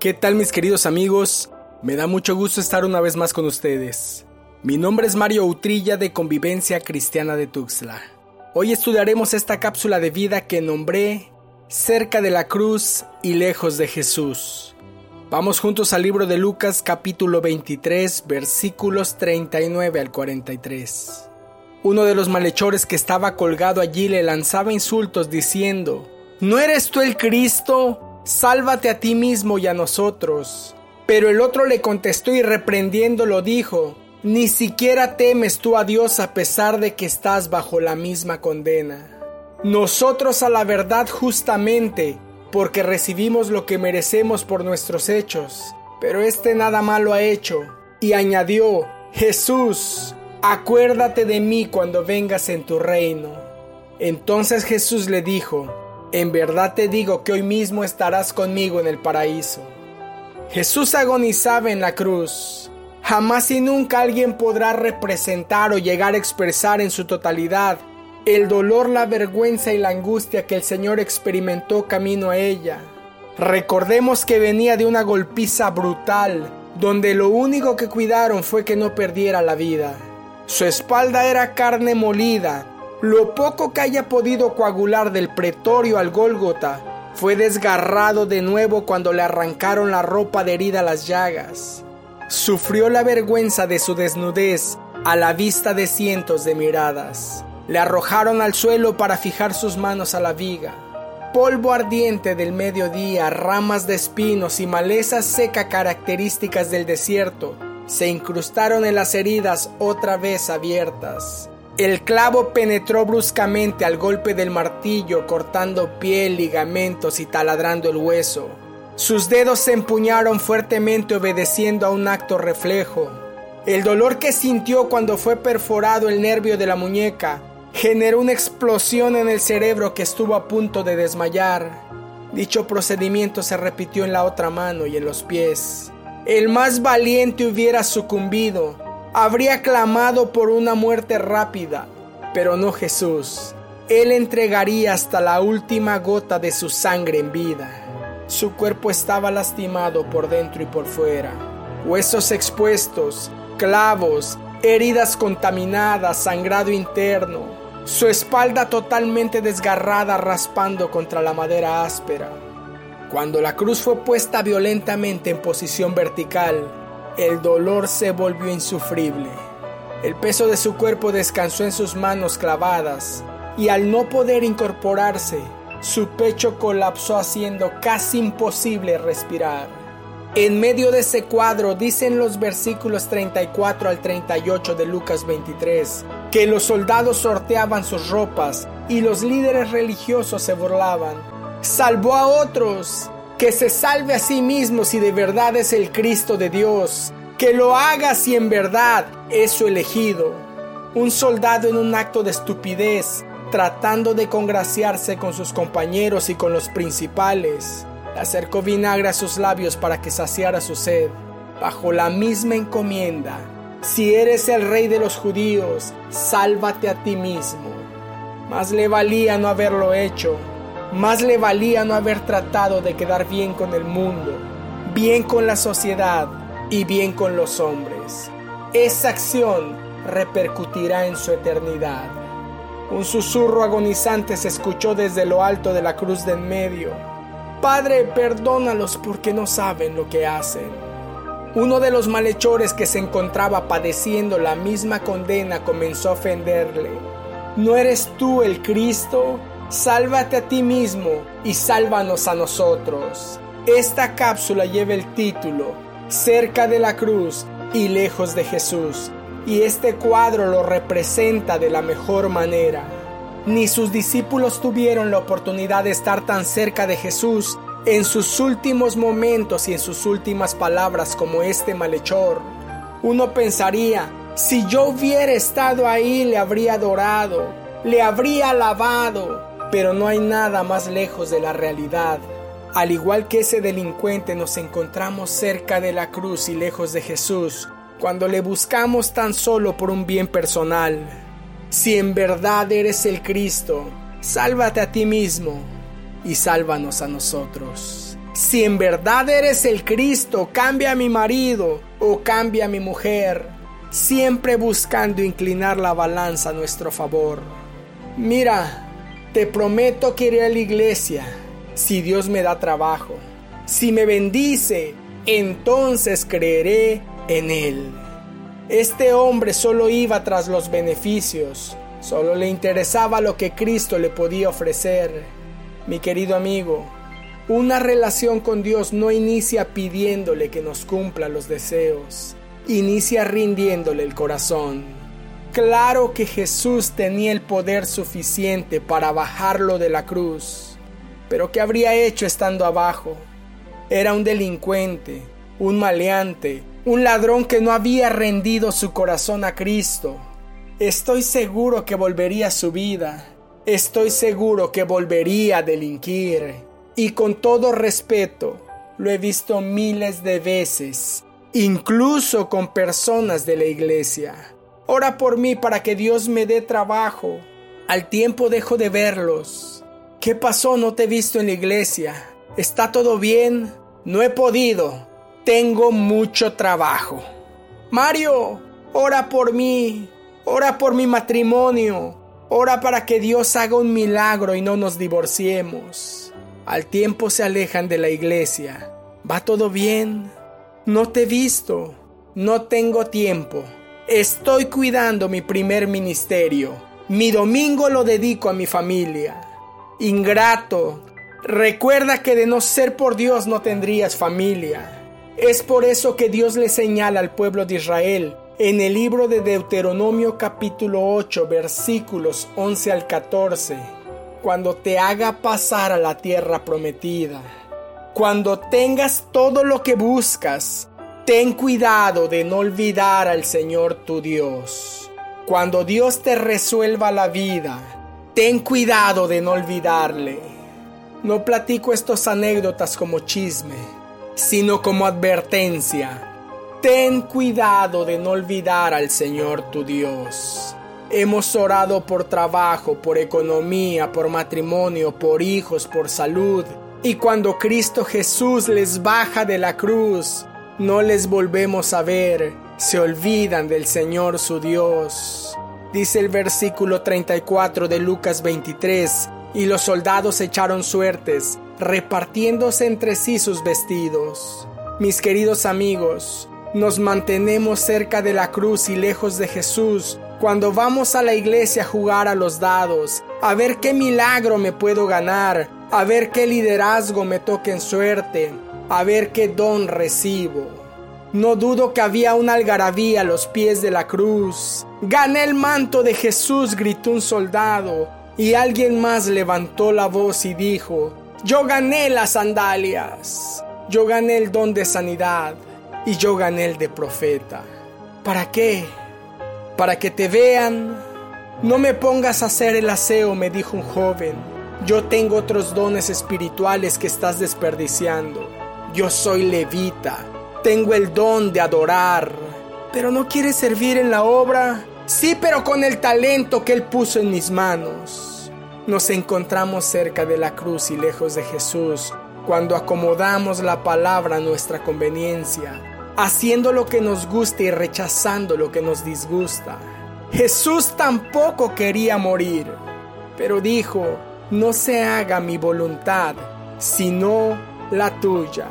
¿Qué tal mis queridos amigos? Me da mucho gusto estar una vez más con ustedes. Mi nombre es Mario Utrilla de Convivencia Cristiana de Tuxtla. Hoy estudiaremos esta cápsula de vida que nombré Cerca de la cruz y lejos de Jesús. Vamos juntos al libro de Lucas capítulo 23 versículos 39 al 43. Uno de los malhechores que estaba colgado allí le lanzaba insultos diciendo, ¿No eres tú el Cristo? Sálvate a ti mismo y a nosotros. Pero el otro le contestó y reprendiéndolo dijo, Ni siquiera temes tú a Dios a pesar de que estás bajo la misma condena. Nosotros a la verdad justamente, porque recibimos lo que merecemos por nuestros hechos, pero este nada malo ha hecho. Y añadió, Jesús, acuérdate de mí cuando vengas en tu reino. Entonces Jesús le dijo, en verdad te digo que hoy mismo estarás conmigo en el paraíso. Jesús agonizaba en la cruz. Jamás y nunca alguien podrá representar o llegar a expresar en su totalidad el dolor, la vergüenza y la angustia que el Señor experimentó camino a ella. Recordemos que venía de una golpiza brutal, donde lo único que cuidaron fue que no perdiera la vida. Su espalda era carne molida, lo poco que haya podido coagular del pretorio al Gólgota fue desgarrado de nuevo cuando le arrancaron la ropa de herida a las llagas. Sufrió la vergüenza de su desnudez a la vista de cientos de miradas. Le arrojaron al suelo para fijar sus manos a la viga. Polvo ardiente del mediodía, ramas de espinos y maleza seca características del desierto se incrustaron en las heridas otra vez abiertas. El clavo penetró bruscamente al golpe del martillo, cortando piel, ligamentos y taladrando el hueso. Sus dedos se empuñaron fuertemente obedeciendo a un acto reflejo. El dolor que sintió cuando fue perforado el nervio de la muñeca generó una explosión en el cerebro que estuvo a punto de desmayar. Dicho procedimiento se repitió en la otra mano y en los pies. El más valiente hubiera sucumbido, habría clamado por una muerte rápida, pero no Jesús. Él entregaría hasta la última gota de su sangre en vida. Su cuerpo estaba lastimado por dentro y por fuera. Huesos expuestos, clavos, heridas contaminadas, sangrado interno, su espalda totalmente desgarrada raspando contra la madera áspera. Cuando la cruz fue puesta violentamente en posición vertical, el dolor se volvió insufrible. El peso de su cuerpo descansó en sus manos clavadas y al no poder incorporarse, su pecho colapsó haciendo casi imposible respirar. En medio de ese cuadro dicen los versículos 34 al 38 de Lucas 23 que los soldados sorteaban sus ropas y los líderes religiosos se burlaban. Salvó a otros, que se salve a sí mismo si de verdad es el Cristo de Dios, que lo haga si en verdad es su elegido. Un soldado en un acto de estupidez, tratando de congraciarse con sus compañeros y con los principales, acercó vinagre a sus labios para que saciara su sed, bajo la misma encomienda si eres el rey de los judíos, sálvate a ti mismo. Más le valía no haberlo hecho, más le valía no haber tratado de quedar bien con el mundo, bien con la sociedad y bien con los hombres. Esa acción repercutirá en su eternidad. Un susurro agonizante se escuchó desde lo alto de la cruz de en medio. Padre, perdónalos porque no saben lo que hacen. Uno de los malhechores que se encontraba padeciendo la misma condena comenzó a ofenderle. ¿No eres tú el Cristo? Sálvate a ti mismo y sálvanos a nosotros. Esta cápsula lleva el título Cerca de la cruz y lejos de Jesús, y este cuadro lo representa de la mejor manera. Ni sus discípulos tuvieron la oportunidad de estar tan cerca de Jesús en sus últimos momentos y en sus últimas palabras como este malhechor. Uno pensaría, si yo hubiera estado ahí le habría adorado, le habría alabado, pero no hay nada más lejos de la realidad. Al igual que ese delincuente nos encontramos cerca de la cruz y lejos de Jesús, cuando le buscamos tan solo por un bien personal. Si en verdad eres el Cristo, sálvate a ti mismo y sálvanos a nosotros. Si en verdad eres el Cristo, cambia a mi marido o cambia a mi mujer, siempre buscando inclinar la balanza a nuestro favor. Mira, te prometo que iré a la iglesia si Dios me da trabajo. Si me bendice, entonces creeré en Él. Este hombre solo iba tras los beneficios, solo le interesaba lo que Cristo le podía ofrecer. Mi querido amigo, una relación con Dios no inicia pidiéndole que nos cumpla los deseos, inicia rindiéndole el corazón. Claro que Jesús tenía el poder suficiente para bajarlo de la cruz, pero ¿qué habría hecho estando abajo? Era un delincuente, un maleante, un ladrón que no había rendido su corazón a Cristo. Estoy seguro que volvería a su vida. Estoy seguro que volvería a delinquir. Y con todo respeto, lo he visto miles de veces, incluso con personas de la iglesia. Ora por mí para que Dios me dé trabajo. Al tiempo dejo de verlos. ¿Qué pasó? No te he visto en la iglesia. ¿Está todo bien? No he podido. Tengo mucho trabajo. Mario, ora por mí. Ora por mi matrimonio. Ora para que Dios haga un milagro y no nos divorciemos. Al tiempo se alejan de la iglesia. ¿Va todo bien? No te he visto. No tengo tiempo. Estoy cuidando mi primer ministerio. Mi domingo lo dedico a mi familia. Ingrato, Recuerda que de no ser por Dios no tendrías familia. Es por eso que Dios le señala al pueblo de Israel en el libro de Deuteronomio capítulo 8 versículos 11 al 14, cuando te haga pasar a la tierra prometida, cuando tengas todo lo que buscas, ten cuidado de no olvidar al Señor tu Dios. Cuando Dios te resuelva la vida, ten cuidado de no olvidarle. No platico estas anécdotas como chisme, sino como advertencia. Ten cuidado de no olvidar al Señor tu Dios. Hemos orado por trabajo, por economía, por matrimonio, por hijos, por salud. Y cuando Cristo Jesús les baja de la cruz, no les volvemos a ver, se olvidan del Señor su Dios. Dice el versículo 34 de Lucas 23, y los soldados echaron suertes, repartiéndose entre sí sus vestidos. Mis queridos amigos, nos mantenemos cerca de la cruz y lejos de Jesús cuando vamos a la iglesia a jugar a los dados, a ver qué milagro me puedo ganar, a ver qué liderazgo me toque en suerte, a ver qué don recibo. No dudo que había una algarabía a los pies de la cruz. Gané el manto de Jesús, gritó un soldado. Y alguien más levantó la voz y dijo, yo gané las sandalias, yo gané el don de sanidad y yo gané el de profeta. ¿Para qué? Para que te vean. No me pongas a hacer el aseo, me dijo un joven. Yo tengo otros dones espirituales que estás desperdiciando. Yo soy levita, tengo el don de adorar. Pero no quieres servir en la obra. Sí, pero con el talento que Él puso en mis manos. Nos encontramos cerca de la cruz y lejos de Jesús cuando acomodamos la palabra a nuestra conveniencia, haciendo lo que nos gusta y rechazando lo que nos disgusta. Jesús tampoco quería morir, pero dijo, no se haga mi voluntad, sino la tuya.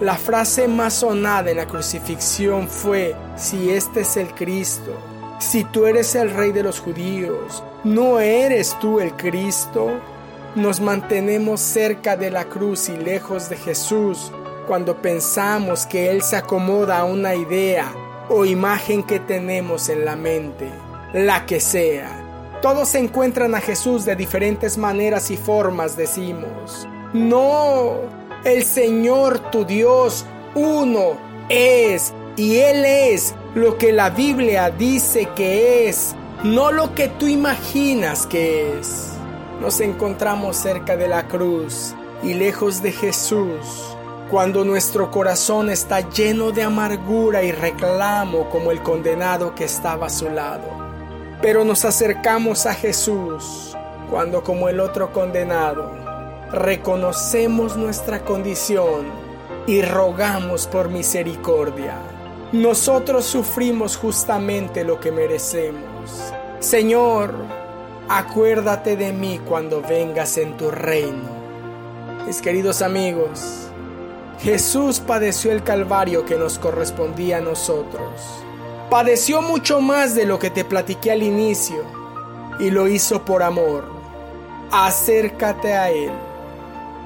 La frase más sonada en la crucifixión fue, si este es el Cristo, si tú eres el rey de los judíos, ¿no eres tú el Cristo? Nos mantenemos cerca de la cruz y lejos de Jesús cuando pensamos que Él se acomoda a una idea o imagen que tenemos en la mente, la que sea. Todos encuentran a Jesús de diferentes maneras y formas, decimos. No, el Señor tu Dios, uno, es y Él es lo que la Biblia dice que es, no lo que tú imaginas que es. Nos encontramos cerca de la cruz y lejos de Jesús, cuando nuestro corazón está lleno de amargura y reclamo como el condenado que estaba a su lado. Pero nos acercamos a Jesús cuando como el otro condenado reconocemos nuestra condición y rogamos por misericordia. Nosotros sufrimos justamente lo que merecemos. Señor, acuérdate de mí cuando vengas en tu reino. Mis queridos amigos, Jesús padeció el calvario que nos correspondía a nosotros. Padeció mucho más de lo que te platiqué al inicio y lo hizo por amor. Acércate a Él.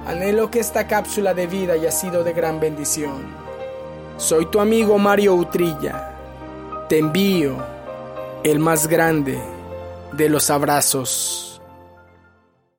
Anhelo que esta cápsula de vida haya sido de gran bendición. Soy tu amigo Mario Utrilla. Te envío el más grande de los abrazos.